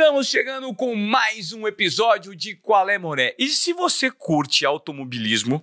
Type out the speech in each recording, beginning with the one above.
Estamos chegando com mais um episódio de Qual é Moré. E se você curte automobilismo,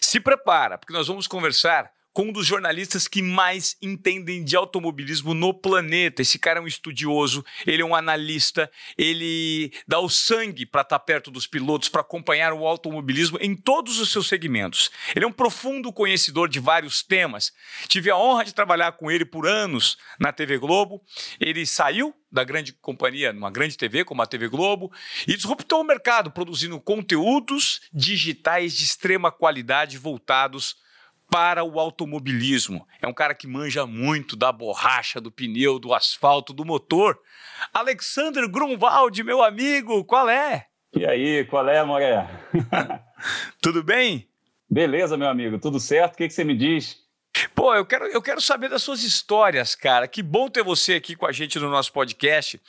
se prepara, porque nós vamos conversar com um dos jornalistas que mais entendem de automobilismo no planeta. Esse cara é um estudioso, ele é um analista, ele dá o sangue para estar tá perto dos pilotos, para acompanhar o automobilismo em todos os seus segmentos. Ele é um profundo conhecedor de vários temas. Tive a honra de trabalhar com ele por anos na TV Globo. Ele saiu da grande companhia, numa grande TV como a TV Globo, e disruptou o mercado produzindo conteúdos digitais de extrema qualidade voltados para o automobilismo. É um cara que manja muito da borracha, do pneu, do asfalto, do motor. Alexander Grunwald, meu amigo, qual é? E aí, qual é, Moré? Tudo bem? Beleza, meu amigo, tudo certo? O que, que você me diz? Pô, eu quero, eu quero saber das suas histórias, cara. Que bom ter você aqui com a gente no nosso podcast.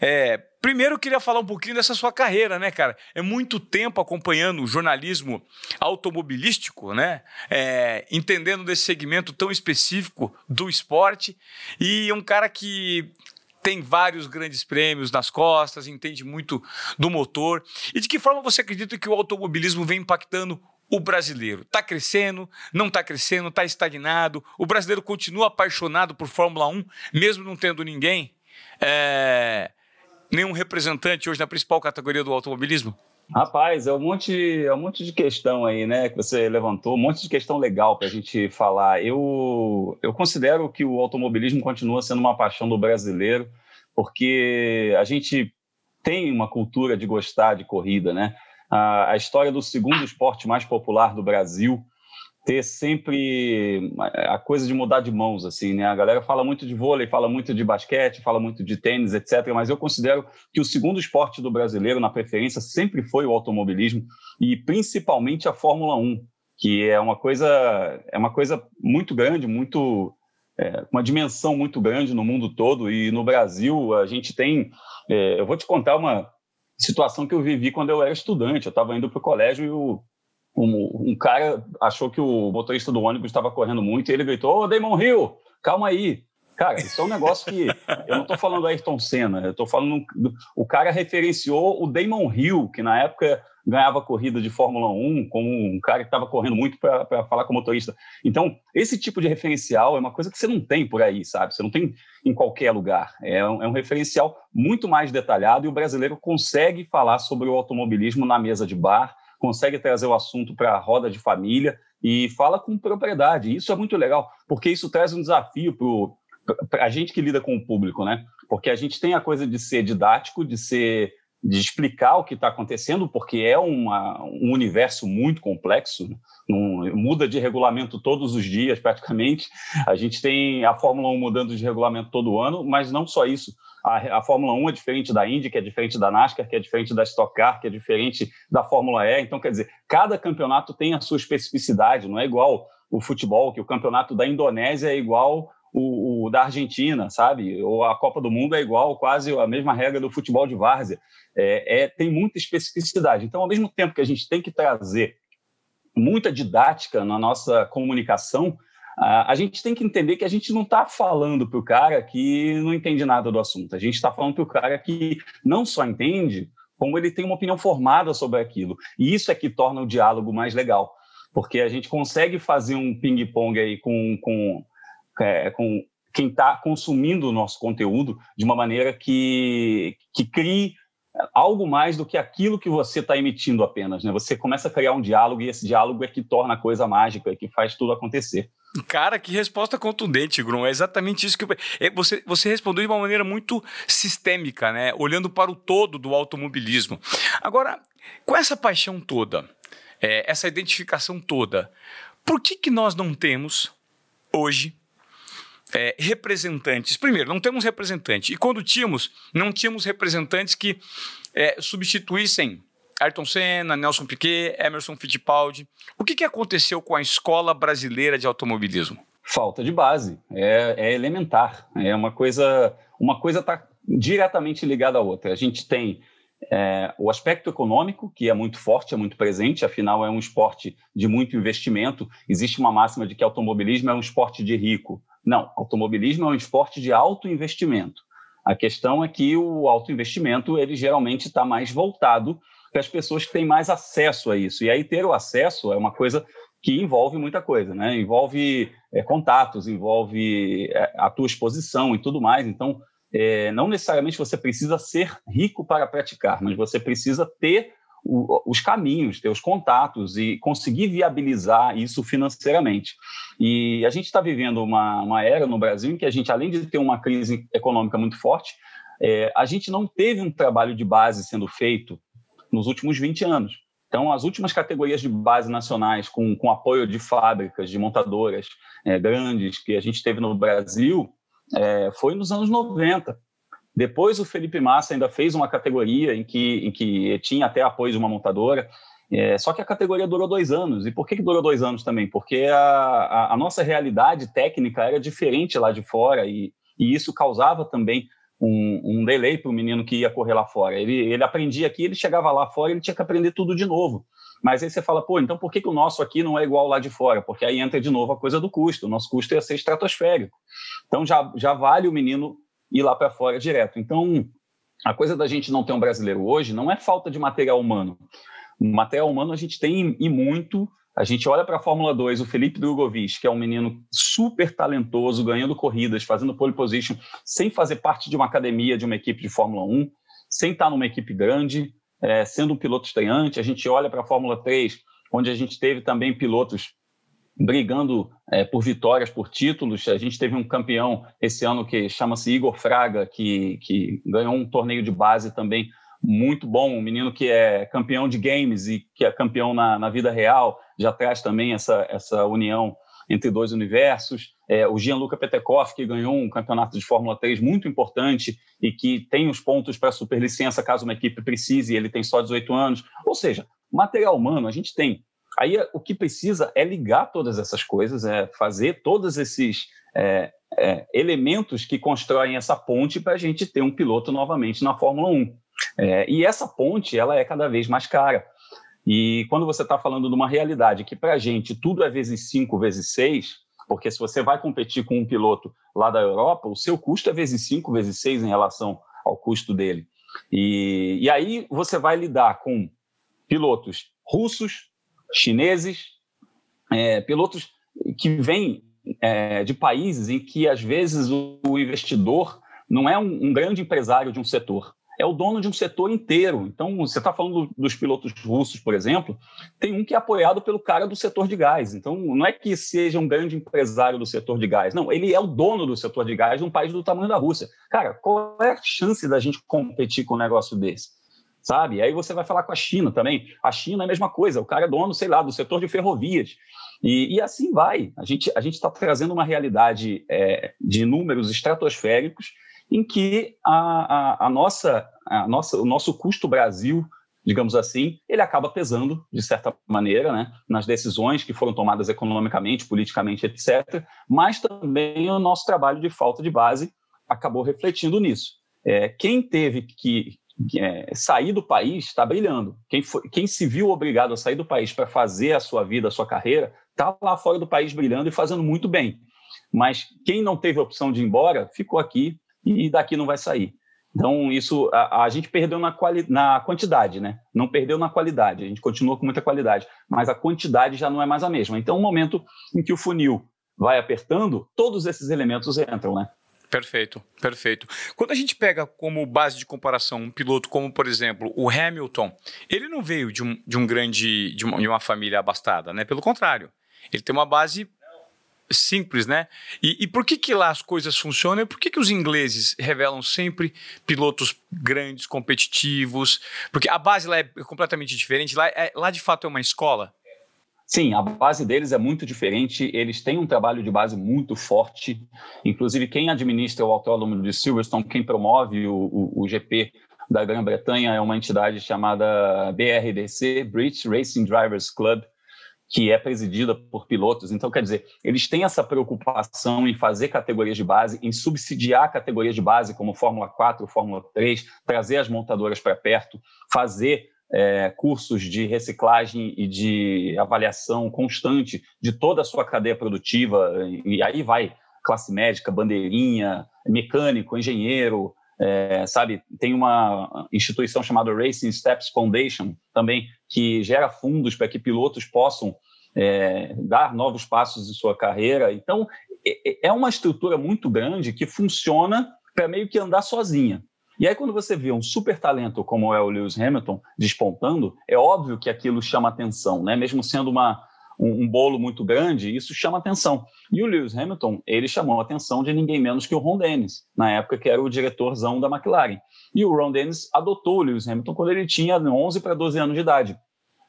É, primeiro, eu queria falar um pouquinho dessa sua carreira, né, cara? É muito tempo acompanhando o jornalismo automobilístico, né? É, entendendo desse segmento tão específico do esporte. E um cara que tem vários grandes prêmios nas costas, entende muito do motor. E de que forma você acredita que o automobilismo vem impactando o brasileiro? Está crescendo? Não está crescendo? Está estagnado? O brasileiro continua apaixonado por Fórmula 1, mesmo não tendo ninguém? É, nenhum representante hoje na principal categoria do automobilismo? Rapaz, é um monte, é um monte de questão aí, né, que você levantou, um monte de questão legal para a gente falar. Eu, eu considero que o automobilismo continua sendo uma paixão do brasileiro, porque a gente tem uma cultura de gostar de corrida, né? A, a história do segundo esporte mais popular do Brasil ter sempre a coisa de mudar de mãos, assim, né? A galera fala muito de vôlei, fala muito de basquete, fala muito de tênis, etc. Mas eu considero que o segundo esporte do brasileiro, na preferência, sempre foi o automobilismo e principalmente a Fórmula 1, que é uma coisa, é uma coisa muito grande, muito é, uma dimensão muito grande no mundo todo e no Brasil a gente tem, é, eu vou te contar uma situação que eu vivi quando eu era estudante. Eu estava indo para o colégio e o, um, um, cara achou que o motorista do ônibus estava correndo muito e ele gritou: Ô, Damon Hill, calma aí. Cara, isso é um negócio que. Eu não estou falando do Ayrton Senna, eu estou falando. O cara referenciou o Damon Hill, que na época ganhava corrida de Fórmula 1, como um cara que estava correndo muito para falar com o motorista. Então, esse tipo de referencial é uma coisa que você não tem por aí, sabe? Você não tem em qualquer lugar. É um, é um referencial muito mais detalhado e o brasileiro consegue falar sobre o automobilismo na mesa de bar, consegue trazer o assunto para a roda de família e fala com propriedade. Isso é muito legal, porque isso traz um desafio para a gente que lida com o público, né? Porque a gente tem a coisa de ser didático, de ser de explicar o que está acontecendo, porque é uma, um universo muito complexo, um, muda de regulamento todos os dias, praticamente. A gente tem a Fórmula 1 mudando de regulamento todo ano, mas não só isso. A, a, Fórmula 1 é diferente da Indy, que é diferente da NASCAR, que é diferente da Stock Car, que é diferente da Fórmula E. Então, quer dizer, cada campeonato tem a sua especificidade, não é igual o futebol, que o campeonato da Indonésia é igual o, da Argentina, sabe? Ou a Copa do Mundo é igual, quase a mesma regra do futebol de várzea. É, é, tem muita especificidade. Então, ao mesmo tempo que a gente tem que trazer muita didática na nossa comunicação, a, a gente tem que entender que a gente não está falando para o cara que não entende nada do assunto. A gente está falando para o cara que não só entende, como ele tem uma opinião formada sobre aquilo. E isso é que torna o diálogo mais legal, porque a gente consegue fazer um ping-pong aí com, com é, com quem está consumindo o nosso conteúdo de uma maneira que, que crie algo mais do que aquilo que você está emitindo apenas. Né? Você começa a criar um diálogo e esse diálogo é que torna a coisa mágica, é que faz tudo acontecer. Cara, que resposta contundente, Grum. É exatamente isso que eu... É, você, você respondeu de uma maneira muito sistêmica, né? olhando para o todo do automobilismo. Agora, com essa paixão toda, é, essa identificação toda, por que, que nós não temos hoje é, representantes. Primeiro, não temos representante. E quando tínhamos, não tínhamos representantes que é, substituíssem Ayrton Senna, Nelson Piquet, Emerson Fittipaldi. O que, que aconteceu com a escola brasileira de automobilismo? Falta de base. É, é elementar. É uma coisa. Uma coisa está diretamente ligada à outra. A gente tem é, o aspecto econômico, que é muito forte, é muito presente, afinal é um esporte de muito investimento. Existe uma máxima de que automobilismo é um esporte de rico. Não, automobilismo é um esporte de alto investimento. A questão é que o alto investimento ele geralmente está mais voltado para as pessoas que têm mais acesso a isso. E aí ter o acesso é uma coisa que envolve muita coisa, né? Envolve é, contatos, envolve é, a tua exposição e tudo mais. Então, é, não necessariamente você precisa ser rico para praticar, mas você precisa ter os caminhos, ter os contatos e conseguir viabilizar isso financeiramente. E a gente está vivendo uma, uma, era no Brasil em que a gente, além de ter uma crise econômica muito forte, é, a gente não teve um trabalho de base sendo feito nos últimos 20 anos. Então, as últimas categorias de base nacionais, com, com apoio de fábricas, de montadoras é, grandes que a gente teve no Brasil, é, foi nos anos 90. Depois, o Felipe Massa ainda fez uma categoria em que, em que tinha até apoio de uma montadora, é, só que a categoria durou dois anos. E por que, que durou dois anos também? Porque a, a, a nossa realidade técnica era diferente lá de fora e, e isso causava também um, um delay para o menino que ia correr lá fora. Ele, ele aprendia aqui, ele chegava lá fora, ele tinha que aprender tudo de novo. Mas aí você fala, pô, então por que, que o nosso aqui não é igual lá de fora? Porque aí entra de novo a coisa do custo. O nosso custo ia ser estratosférico. Então já, já vale o menino ir lá para fora direto. Então, a coisa da gente não ter um brasileiro hoje não é falta de material humano. Material humano a gente tem e muito, a gente olha para a Fórmula 2, o Felipe Drogovic, que é um menino super talentoso, ganhando corridas, fazendo pole position, sem fazer parte de uma academia, de uma equipe de Fórmula 1, sem estar numa equipe grande, é, sendo um piloto estreante. A gente olha para a Fórmula 3, onde a gente teve também pilotos brigando é, por vitórias, por títulos. A gente teve um campeão esse ano que chama-se Igor Fraga, que, que ganhou um torneio de base também muito bom, um menino que é campeão de games e que é campeão na, na vida real, já traz também essa, essa união entre dois universos. É, o Gianluca Petekoff, que ganhou um campeonato de Fórmula 3 muito importante e que tem os pontos para superlicença caso uma equipe precise, ele tem só 18 anos. Ou seja, material humano a gente tem. Aí o que precisa é ligar todas essas coisas, é fazer todos esses é, é, elementos que constroem essa ponte para a gente ter um piloto novamente na Fórmula 1. É, e essa ponte ela é cada vez mais cara. E quando você está falando de uma realidade que para a gente tudo é vezes 5, vezes 6, porque se você vai competir com um piloto lá da Europa, o seu custo é vezes 5, vezes 6 em relação ao custo dele. E, e aí você vai lidar com pilotos russos, chineses, é, pilotos que vêm é, de países em que, às vezes, o, investidor não é um, um grande empresário de um setor é o dono de um setor inteiro. Então, você está falando dos pilotos russos, por exemplo, tem um que é apoiado pelo cara do setor de gás. Então, não é que seja um grande empresário do setor de gás, não, ele é o dono do setor de gás de um país do tamanho da Rússia. Cara, qual é a chance da gente competir com um negócio desse? Sabe? Aí você vai falar com a China também. A China é a mesma coisa, o cara é dono, sei lá, do setor de ferrovias. E, e assim vai. A gente a está trazendo uma realidade é, de números estratosféricos em que a, a, a, nossa, a nossa, o nosso custo Brasil, digamos assim, ele acaba pesando, de certa maneira, né, nas decisões que foram tomadas economicamente, politicamente, etc., mas também o nosso trabalho de falta de base acabou refletindo nisso. É, quem teve que, é, sair do país está brilhando. Quem, foi, quem se viu obrigado a sair do país para fazer a sua vida, a sua carreira, está lá fora do país brilhando e fazendo muito bem. Mas quem não teve a opção de ir embora, ficou aqui e daqui não vai sair. Então, isso a, a gente perdeu na, quali, na quantidade, né? Não perdeu na qualidade, a gente continua com muita qualidade, mas a quantidade já não é mais a mesma. Então, o momento em que o funil vai apertando, todos esses elementos entram, né? Perfeito, perfeito. Quando a gente pega como base de comparação um piloto como, por exemplo, o Hamilton, ele não veio de um, de um grande, de uma, de uma família abastada, né? Pelo contrário, ele tem uma base simples, né? E, e, por que que lá as coisas funcionam? E por que que os ingleses revelam sempre pilotos grandes, competitivos? Porque a base lá é completamente diferente. Lá, é, lá de fato é uma escola. Sim, a base deles é muito diferente. Eles têm um trabalho de base muito forte. Inclusive, quem administra o autódromo de Silverstone, quem promove o, o, o GP da Grã-Bretanha é uma entidade chamada BRDC, British Racing Drivers Club, que é presidida por pilotos. Então, quer dizer, eles têm essa preocupação em fazer categorias de base, em subsidiar categorias de base, como Fórmula 4, Fórmula 3, trazer as montadoras para perto, fazer é, cursos de reciclagem e de avaliação constante de toda a sua cadeia produtiva, e aí vai classe médica, bandeirinha, mecânico, engenheiro, é, sabe, tem uma instituição chamada Racing Steps Foundation também, que gera fundos para que pilotos possam é, dar novos passos em sua carreira. Então, é, é uma estrutura muito grande que funciona para meio que andar sozinha. E aí, quando você vê um super talento como é o Lewis Hamilton despontando, é óbvio que aquilo chama atenção, né? Mesmo sendo uma, um, um, bolo muito grande, isso chama atenção. E o Lewis Hamilton, ele chamou a atenção de ninguém menos que o Ron Dennis, na época que era o diretorzão da McLaren. E o Ron Dennis adotou o Lewis Hamilton quando ele tinha 11 para 12 anos de idade,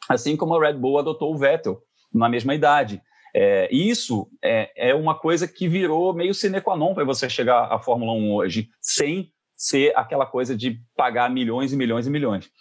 assim como a Red Bull adotou o Vettel na mesma idade. É, isso é, é uma coisa que virou meio sine qua non para você chegar à Fórmula 1 hoje, sem ser aquela coisa de pagar milhões e milhões e milhões.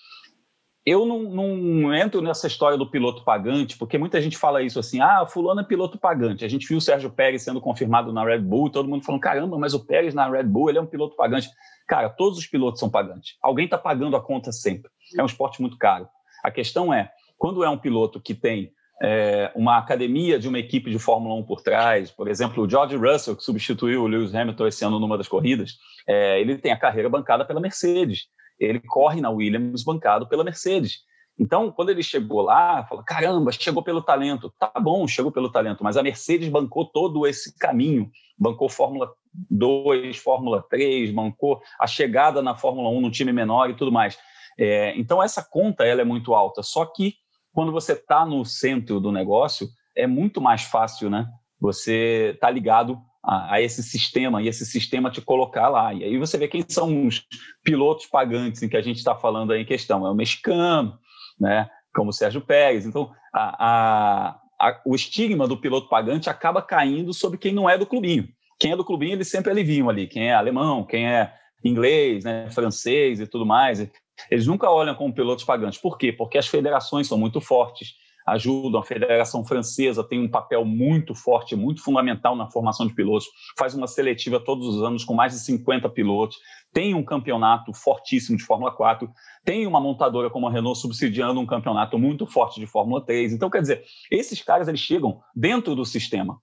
Eu não, não, entro nessa história do piloto pagante, porque muita gente fala isso assim: ah, fulano é piloto pagante. A gente viu o Sérgio Pérez sendo confirmado na Red Bull, todo mundo falando: caramba, mas o Pérez na Red Bull ele é um piloto pagante. Cara, todos os pilotos são pagantes. Alguém está pagando a conta sempre. É um esporte muito caro. A questão é: quando é um piloto que tem é, uma academia de uma equipe de Fórmula 1 por trás. Por exemplo, o George Russell, que substituiu o Lewis Hamilton esse ano numa das corridas, é, ele tem a carreira bancada pela Mercedes. Ele corre na Williams bancado pela Mercedes. Então, quando ele chegou lá, falou: caramba, chegou pelo talento. Tá bom, chegou pelo talento, mas a Mercedes bancou todo esse caminho. Bancou Fórmula 2, Fórmula 3, bancou a chegada na Fórmula 1 no time menor e tudo mais. É, então, essa conta ela é muito alta. Só que quando você está no centro do negócio, é muito mais fácil, né? Você tá ligado a, a, esse sistema e esse sistema te colocar lá. E aí você vê quem são os pilotos pagantes em que a gente está falando aí em questão. É o mexicano, né? Como o Sérgio Pérez. Então, a, a, o estigma do piloto pagante acaba caindo sobre quem não é do clubinho. Quem é do clubinho, eles sempre aliviam ali. Quem é alemão, quem é inglês, né, francês e tudo mais. Eles nunca olham como pilotos pagantes. Por quê? Porque as federações são muito fortes, ajudam. A Federação Francesa tem um papel muito forte, muito fundamental na formação de pilotos. Faz uma seletiva todos os anos com mais de 50 pilotos. Tem um campeonato fortíssimo de Fórmula 4. Tem uma montadora como a Renault subsidiando um campeonato muito forte de Fórmula 3. Então, quer dizer, esses caras eles chegam dentro do sistema.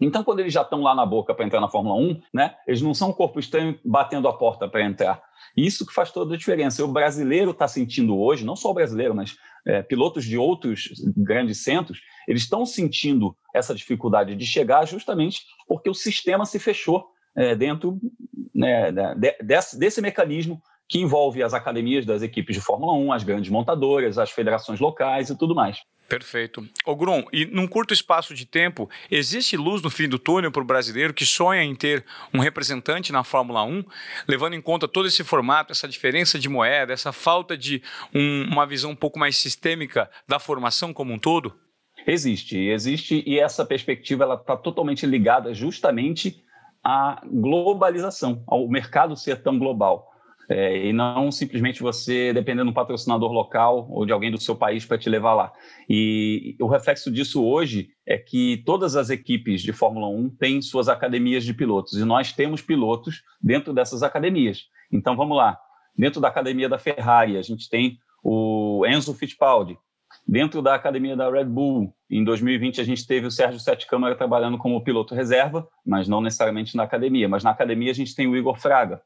Então, quando eles já estão lá na boca para entrar na Fórmula 1, né, eles não são um corpo estranho batendo a porta para entrar. Isso que faz toda a diferença. O brasileiro está sentindo hoje, não só o brasileiro, mas é, pilotos de outros grandes centros, eles estão sentindo essa dificuldade de chegar justamente porque o sistema se fechou é, dentro né, de, desse, desse mecanismo que envolve as academias das equipes de Fórmula 1, as grandes montadoras, as federações locais e tudo mais. Perfeito. Ô Grum, e num curto espaço de tempo, existe luz no fim do túnel para o brasileiro que sonha em ter um representante na Fórmula 1, levando em conta todo esse formato, essa diferença de moeda, essa falta de um, uma visão um pouco mais sistêmica da formação como um todo? Existe, existe, e essa perspectiva ela está totalmente ligada justamente à globalização, ao mercado ser tão global. É, e não simplesmente você dependendo de um patrocinador local ou de alguém do seu país para te levar lá. E o reflexo disso hoje é que todas as equipes de Fórmula 1 têm suas academias de pilotos e nós temos pilotos dentro dessas academias. Então vamos lá, dentro da academia da Ferrari a gente tem o Enzo Fittipaldi. Dentro da academia da Red Bull, em 2020 a gente teve o Sérgio Sete Câmara trabalhando como piloto reserva, mas não necessariamente na academia. Mas na academia a gente tem o Igor Fraga,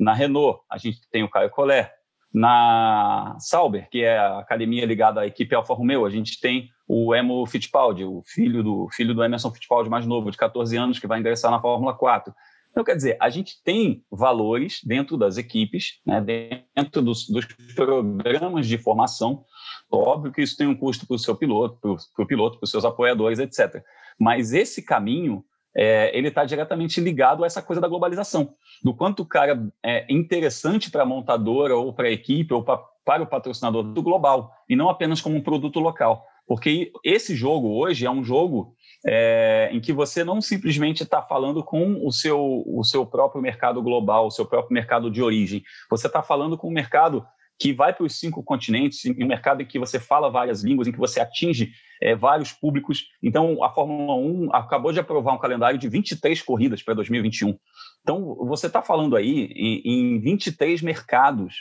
na Renault, a gente tem o Caio Collet. Na Sauber, que é a academia ligada à equipe Alfa Romeo, a gente tem o Emo Fittipaldi, o filho do, filho do Emerson Fittipaldi mais novo, de 14 anos, que vai ingressar na Fórmula 4. Então, quer dizer, a gente tem valores dentro das equipes, né, dentro dos, dos, programas de formação. Óbvio que isso tem um custo para o seu piloto, para o piloto, para os seus apoiadores, etc. Mas esse caminho é, ele está diretamente ligado a essa coisa da globalização, do quanto o cara é interessante para a montadora ou para a equipe ou pra, para o patrocinador do global, e não apenas como um produto local. Porque esse jogo hoje é um jogo é, em que você não simplesmente está falando com o seu, o seu próprio mercado global, o seu próprio mercado de origem. Você está falando com o mercado que vai para os cinco continentes, em um mercado em que você fala várias línguas, em que você atinge é, vários públicos. Então, a Fórmula 1 acabou de aprovar um calendário de 23 corridas para 2021. Então, você está falando aí em, em 23 mercados.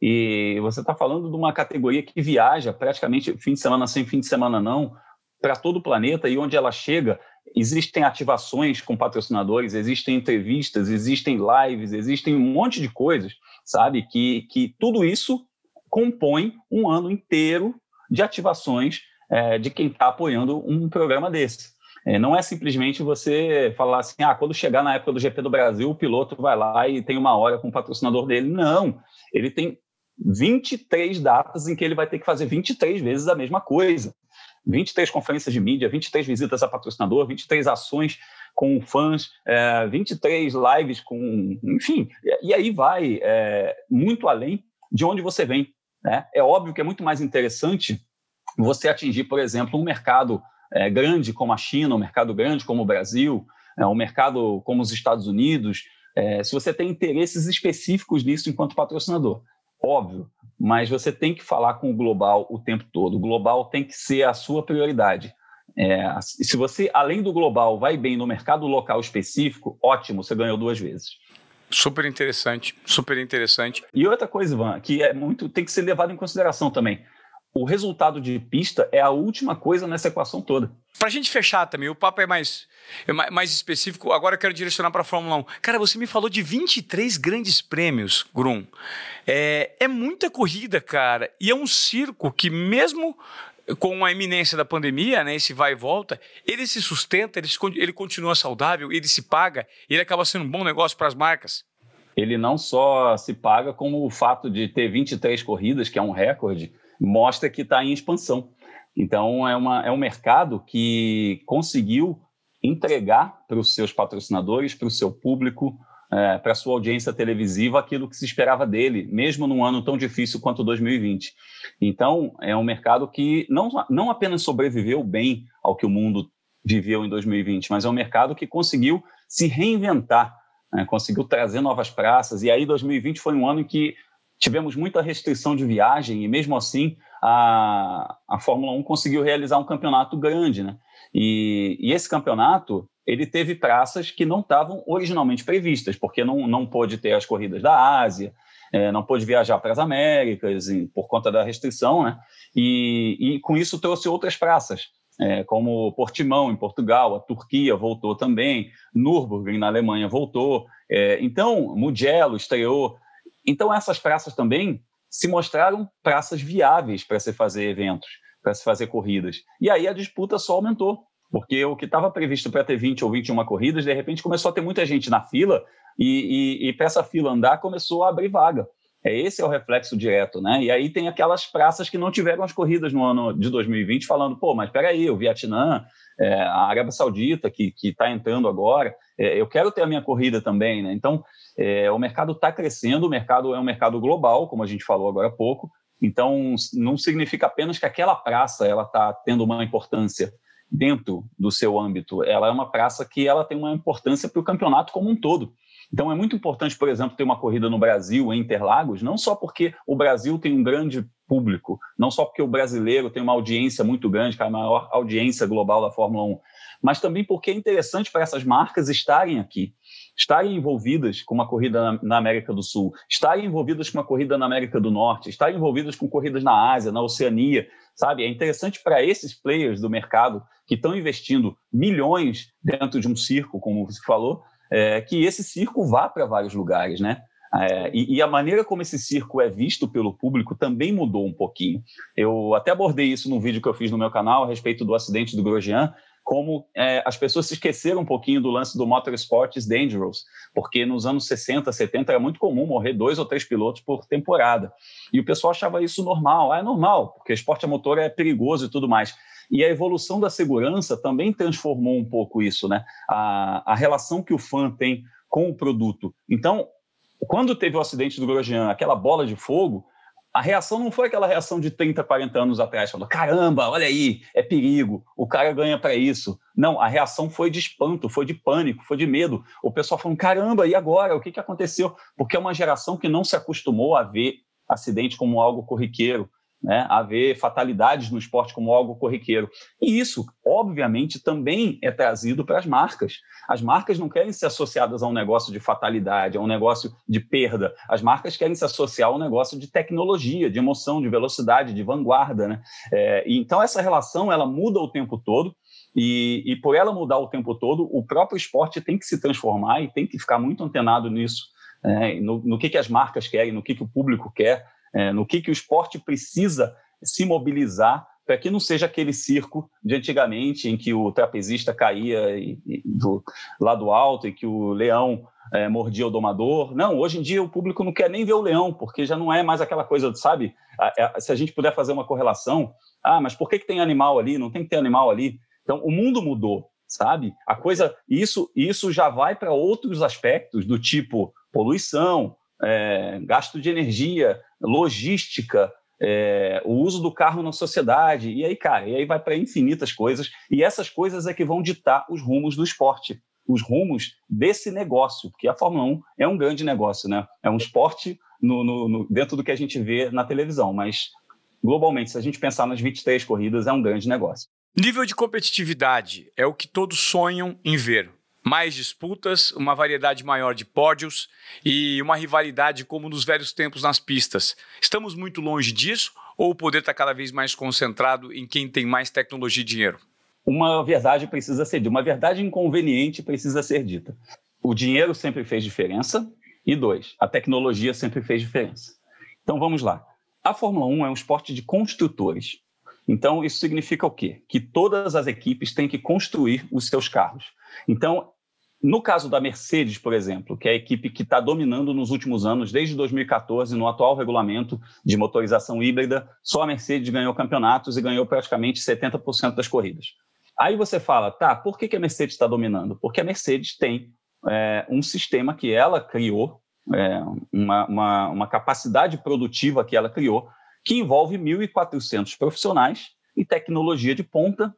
E você está falando de uma categoria que viaja praticamente fim de semana sem fim de semana não, para todo o planeta e onde ela chega, existem ativações com patrocinadores, existem entrevistas, existem lives, existem um monte de coisas, sabe? Que, que tudo isso compõe um ano inteiro de ativações é, de quem está apoiando um programa desse. É, não é simplesmente você falar assim, ah, quando chegar na época do GP do Brasil, o piloto vai lá e tem uma hora com o patrocinador dele. Não, ele tem 23 datas em que ele vai ter que fazer 23 vezes a mesma coisa. 23 conferências de mídia, 23 visitas a patrocinador, 23 ações com fãs, é, 23 lives com. Enfim, e aí vai é, muito além de onde você vem. Né? É óbvio que é muito mais interessante você atingir, por exemplo, um mercado é, grande como a China, um mercado grande como o Brasil, é, um mercado como os Estados Unidos, é, se você tem interesses específicos nisso enquanto patrocinador. Óbvio, mas você tem que falar com o global o tempo todo. O global tem que ser a sua prioridade. É, se você, além do global, vai bem no mercado local específico, ótimo, você ganhou duas vezes. Super interessante, super interessante. E outra coisa, Ivan, que é muito tem que ser levado em consideração também o resultado de pista é a última coisa nessa equação toda. Para a gente fechar também, o papo é mais, é mais específico. Agora eu quero direcionar para a Fórmula 1. Cara, você me falou de 23 grandes prêmios, Grum. É, é muita corrida, cara. E é um circo que, mesmo com a iminência da pandemia, né, esse vai e volta, ele se sustenta, ele, ele continua saudável, ele se paga, ele acaba sendo um bom negócio para as marcas. Ele não só se paga, como o fato de ter 23 corridas, que é um recorde, mostra que está em expansão. Então, é, uma, é um mercado que conseguiu entregar para os seus patrocinadores, para o seu público, é, para a sua audiência televisiva, aquilo que se esperava dele, mesmo num ano tão difícil quanto 2020. Então, é um mercado que não, não apenas sobreviveu bem ao que o mundo viveu em 2020, mas é um mercado que conseguiu se reinventar, né, conseguiu trazer novas praças. E aí, 2020 foi um ano em que tivemos muita restrição de viagem e mesmo assim a, a Fórmula 1 conseguiu realizar um campeonato grande, né? E, e esse campeonato ele teve praças que não estavam originalmente previstas, porque não, não pôde ter as corridas da Ásia, é, não pôde viajar para as Américas em, por conta da restrição, né? E, e com isso trouxe outras praças, é, como Portimão em Portugal, a Turquia voltou também, Nürburgring na Alemanha voltou, é, então Mugello estreou, então, essas praças também se mostraram praças viáveis para se fazer eventos, para se fazer corridas. E aí a disputa só aumentou, porque o que estava previsto para ter 20 ou 21 corridas, de repente começou a ter muita gente na fila e, e, e para essa fila andar começou a abrir vaga. É esse é o reflexo direto, né? E aí tem aquelas praças que não tiveram as corridas no ano de 2020, falando, pô, mas espera aí, o Vietnã, é, a Arábia Saudita que está entrando agora, é, eu quero ter a minha corrida também, né? Então é, o mercado está crescendo, o mercado é um mercado global, como a gente falou agora há pouco. Então, não significa apenas que aquela praça ela está tendo uma importância dentro do seu âmbito. Ela é uma praça que ela tem uma importância para o campeonato como um todo. Então, é muito importante, por exemplo, ter uma corrida no Brasil, em Interlagos, não só porque o Brasil tem um grande público, não só porque o brasileiro tem uma audiência muito grande, que é a maior audiência global da Fórmula 1, mas também porque é interessante para essas marcas estarem aqui estarem envolvidas com uma corrida na, América do Sul, estarem envolvidas com uma corrida na América do Norte, estarem envolvidas com corridas na Ásia, na Oceania, sabe? É interessante para esses players do mercado que estão investindo milhões dentro de um circo, como você falou, é, que esse circo vá para vários lugares, né? É, e, e, a maneira como esse circo é visto pelo público também mudou um pouquinho. Eu até abordei isso num vídeo que eu fiz no meu canal a respeito do acidente do Grosjean, como é, as pessoas se esqueceram um pouquinho do lance do Motorsport is Dangerous, porque nos anos 60, 70 era muito comum morrer dois ou três pilotos por temporada. E o pessoal achava isso normal. Ah, é normal, porque esporte a motor é perigoso e tudo mais. E a evolução da segurança também transformou um pouco isso, né? A, a relação que o fã tem com o produto. Então, quando teve o acidente do Grosjean, aquela bola de fogo, a reação não foi aquela reação de 30, 40 anos atrás, falando: caramba, olha aí, é perigo, o cara ganha para isso. Não, a reação foi de espanto, foi de pânico, foi de medo. O pessoal falando: caramba, e agora? O que, que aconteceu? Porque é uma geração que não se acostumou a ver acidente como algo corriqueiro. Né, a ver fatalidades no esporte como algo corriqueiro. E isso, obviamente, também é trazido para as marcas. As marcas não querem ser associadas a um negócio de fatalidade, a um negócio de perda. As marcas querem se associar a um negócio de tecnologia, de emoção, de velocidade, de vanguarda. Né? É, então, essa relação ela muda o tempo todo. E, e por ela mudar o tempo todo, o próprio esporte tem que se transformar e tem que ficar muito antenado nisso, né? no, no que, que as marcas querem, no que, que o público quer é, no que, que o esporte precisa se mobilizar para que não seja aquele circo de antigamente em que o trapezista caía e, e, do lado alto e que o leão é, mordia o domador. Não, hoje em dia o público não quer nem ver o leão, porque já não é mais aquela coisa, sabe? A, a, se a gente puder fazer uma correlação, ah, mas por que, que tem animal ali? Não tem que ter animal ali. Então, o mundo mudou, sabe? A coisa, isso, isso já vai para outros aspectos do tipo poluição, é, gasto de energia, logística, é, o uso do carro na sociedade, e aí, cara, e aí vai para infinitas coisas, e essas coisas é que vão ditar os rumos do esporte, os rumos desse negócio, porque a Fórmula 1 é um grande negócio, né? É um esporte no, no, no, dentro do que a gente vê na televisão, mas globalmente, se a gente pensar nas 23 corridas, é um grande negócio. Nível de competitividade é o que todos sonham em ver mais disputas, uma variedade maior de pódios e uma rivalidade como nos velhos tempos nas pistas. Estamos muito longe disso ou o poder está cada vez mais concentrado em quem tem mais tecnologia e dinheiro? Uma verdade precisa ser dita, uma verdade inconveniente precisa ser dita. O dinheiro sempre fez diferença e dois, a tecnologia sempre fez diferença. Então vamos lá. A Fórmula 1 é um esporte de construtores. Então, isso significa o quê? Que todas as equipes têm que construir os seus carros. Então, no caso da Mercedes, por exemplo, que é a equipe que está dominando nos últimos anos, desde 2014, no atual regulamento de motorização híbrida, só a Mercedes ganhou campeonatos e ganhou praticamente 70% das corridas. Aí você fala, tá, por que, que a Mercedes está dominando? Porque a Mercedes tem é, um sistema que ela criou, é, uma, uma, uma capacidade produtiva que ela criou, que envolve 1.400 profissionais e tecnologia de ponta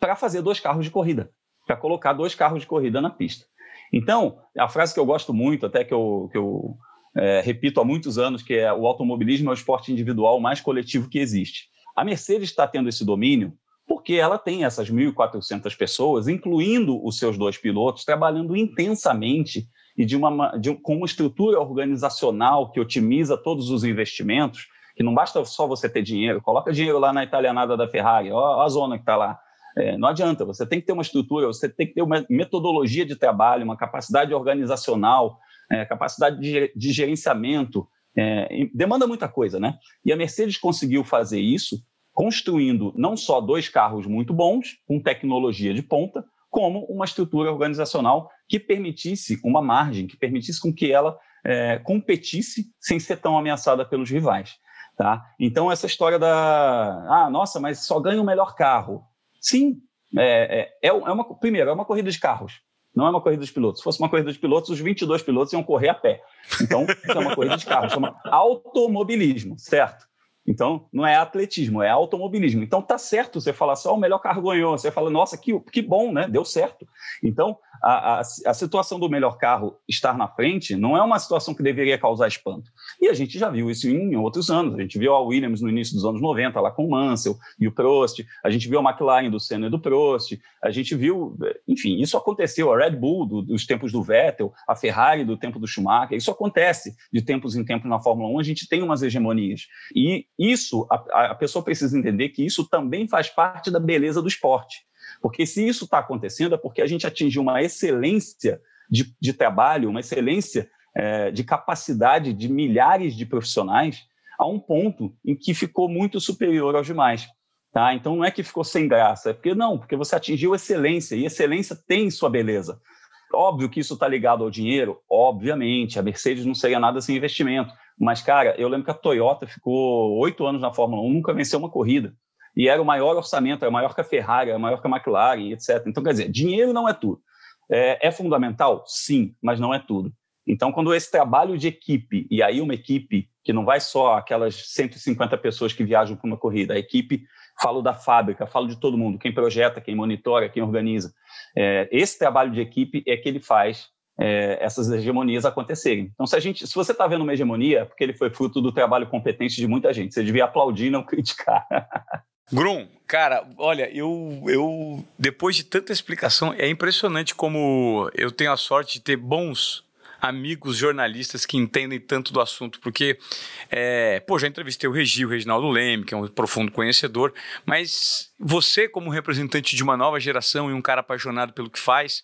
para fazer dois carros de corrida para colocar dois carros de corrida na pista. Então, a frase que eu gosto muito, até que eu, que eu é, repito há muitos anos, que é o automobilismo é o esporte individual mais coletivo que existe. A Mercedes está tendo esse domínio porque ela tem essas 1.400 pessoas, incluindo os seus dois pilotos, trabalhando intensamente e de uma, de, com uma estrutura organizacional que otimiza todos os investimentos, que não basta só você ter dinheiro, coloca dinheiro lá na italianada da Ferrari, ó, a zona que está lá, é, não adianta, você tem que ter uma estrutura, você tem que ter uma metodologia de trabalho, uma capacidade organizacional, é, capacidade de, de gerenciamento. É, demanda muita coisa, né? E a Mercedes conseguiu fazer isso construindo não só dois carros muito bons, com tecnologia de ponta, como uma estrutura organizacional que permitisse uma margem, que permitisse com que ela é, competisse sem ser tão ameaçada pelos rivais. Tá? Então, essa história da. Ah, nossa, mas só ganha o melhor carro. Sim, é, é, é, é uma, primeiro, é uma corrida de carros, não é uma corrida de pilotos. Se fosse uma corrida de pilotos, os 22 pilotos iam correr a pé. Então, é uma corrida de carros, chama automobilismo, certo? Então, não é atletismo, é automobilismo. Então, tá certo você falar só o melhor carro ganhou. Você fala, nossa, que, que bom, né? Deu certo. Então, a, a, a, situação do melhor carro estar na frente não é uma situação que deveria causar espanto. E a gente já viu isso em outros anos. A gente viu a Williams no início dos anos 90, lá com o Mansell e o Prost. A gente viu a McLaren do Senna e do Prost. A gente viu, enfim, isso aconteceu. A Red Bull do, dos tempos do Vettel, a Ferrari do tempo do Schumacher. Isso acontece de tempos em tempos na Fórmula 1. A gente tem umas hegemonias. E isso, a, a pessoa precisa entender que isso também faz parte da beleza do esporte. Porque se isso está acontecendo, é porque a gente atingiu uma excelência de, de trabalho, uma excelência é, de capacidade de milhares de profissionais a um ponto em que ficou muito superior aos demais. Tá? Então não é que ficou sem graça, é porque não, porque você atingiu excelência e excelência tem sua beleza. Óbvio que isso está ligado ao dinheiro, obviamente. A Mercedes não seria nada sem investimento. Mas, cara, eu lembro que a Toyota ficou oito anos na Fórmula 1, nunca venceu uma corrida e era o maior orçamento, era maior que a Ferrari, era maior que a McLaren, etc. Então, quer dizer, dinheiro não é tudo. É, é, fundamental? Sim, mas não é tudo. Então, quando esse trabalho de equipe, e aí uma equipe que não vai só aquelas 150 pessoas que viajam para uma corrida, a equipe, falo da fábrica, falo de todo mundo, quem projeta, quem monitora, quem organiza. É, esse trabalho de equipe é que ele faz é, essas hegemonias acontecerem. Então, se, a gente, se você está vendo uma hegemonia, é porque ele foi fruto do trabalho competente de muita gente. Você devia aplaudir, não criticar. Grum, cara, olha, eu, eu depois de tanta explicação, é impressionante como eu tenho a sorte de ter bons amigos jornalistas que entendem tanto do assunto, porque, é, pô, já entrevistei o Regi, o Reginaldo Leme, que é um profundo conhecedor, mas você, como representante de uma nova geração e um cara apaixonado pelo que faz,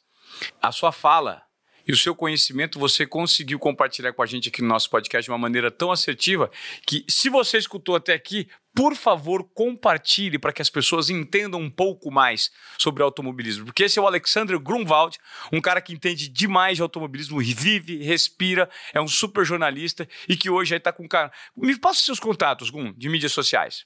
a sua fala e o seu conhecimento você conseguiu compartilhar com a gente aqui no nosso podcast de uma maneira tão assertiva que, se você escutou até aqui, por favor, compartilhe para que as pessoas entendam um pouco mais sobre automobilismo. Porque esse é o Alexander Grunwald, um cara que entende demais de automobilismo, vive, respira, é um super jornalista e que hoje está com cara. Me passa seus contatos, Grum, de mídias sociais.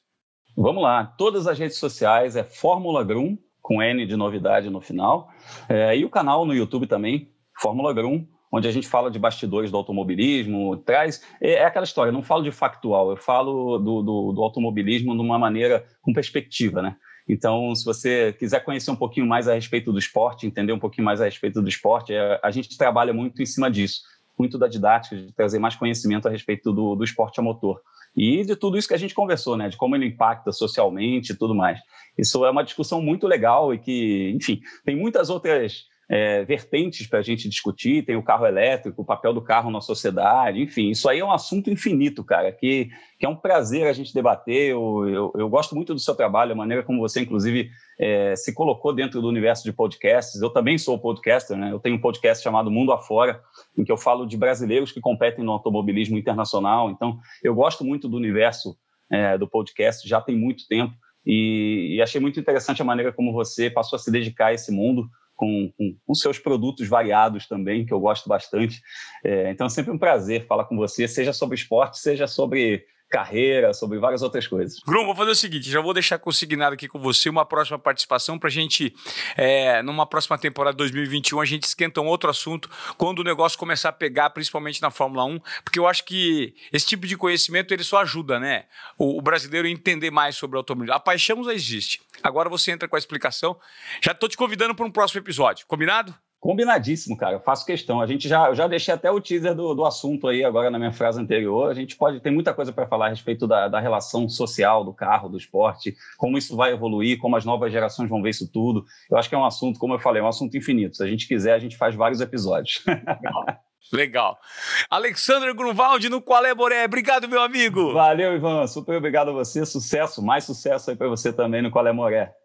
Vamos lá, todas as redes sociais é Fórmula Grum, com N de novidade no final, é, e o canal no YouTube também, Fórmula Grum, onde a gente fala de bastidores do automobilismo, traz. É, é aquela história, não falo de factual, eu falo do, do, do, automobilismo de uma maneira com perspectiva, né? Então, se você quiser conhecer um pouquinho mais a respeito do esporte, entender um pouquinho mais a respeito do esporte, é, a gente trabalha muito em cima disso, muito da didática, de trazer mais conhecimento a respeito do, do esporte a motor. E de tudo isso que a gente conversou, né? De como ele impacta socialmente e tudo mais. Isso é uma discussão muito legal e que, enfim, tem muitas outras é, vertentes para a gente discutir, tem o carro elétrico, o papel do carro na sociedade, enfim, isso aí é um assunto infinito, cara, que, que é um prazer a gente debater. Eu, eu, eu gosto muito do seu trabalho, a maneira como você, inclusive, é, se colocou dentro do universo de podcasts. Eu também sou podcaster, né? Eu tenho um podcast chamado Mundo Afora, em que eu falo de brasileiros que competem no automobilismo internacional. Então, eu gosto muito do universo é, do podcast, já tem muito tempo. E, e, achei muito interessante a maneira como você passou a se dedicar a esse mundo com, com, com, seus produtos variados também, que eu gosto bastante. É, então, é sempre um prazer falar com você, seja sobre esporte, seja sobre carreira, sobre várias outras coisas. Bruno, vou fazer o seguinte: já vou deixar consignado aqui com você uma próxima participação para a gente, é, numa próxima temporada 2021, a gente esquenta um outro assunto quando o negócio começar a pegar, principalmente na Fórmula 1, porque eu acho que esse tipo de conhecimento ele só ajuda, né? O, o brasileiro entender mais sobre automobilismo. A paixão já existe. Agora você entra com a explicação. Já estou te convidando para um próximo episódio. Combinado? Combinadíssimo, cara. Eu faço questão. A gente já, eu já deixei até o teaser do, do assunto aí agora na minha frase anterior. A gente pode tem muita coisa para falar a respeito da, da relação social do carro, do esporte, como isso vai evoluir, como as novas gerações vão ver isso tudo. Eu acho que é um assunto, como eu falei, é um assunto infinito. Se a gente quiser, a gente faz vários episódios. Legal. Legal. Alexandre Grunwald no Qual é Boré. Obrigado, meu amigo. Valeu, Ivan. Super obrigado a você. Sucesso, mais sucesso aí para você também no Qual é Moré.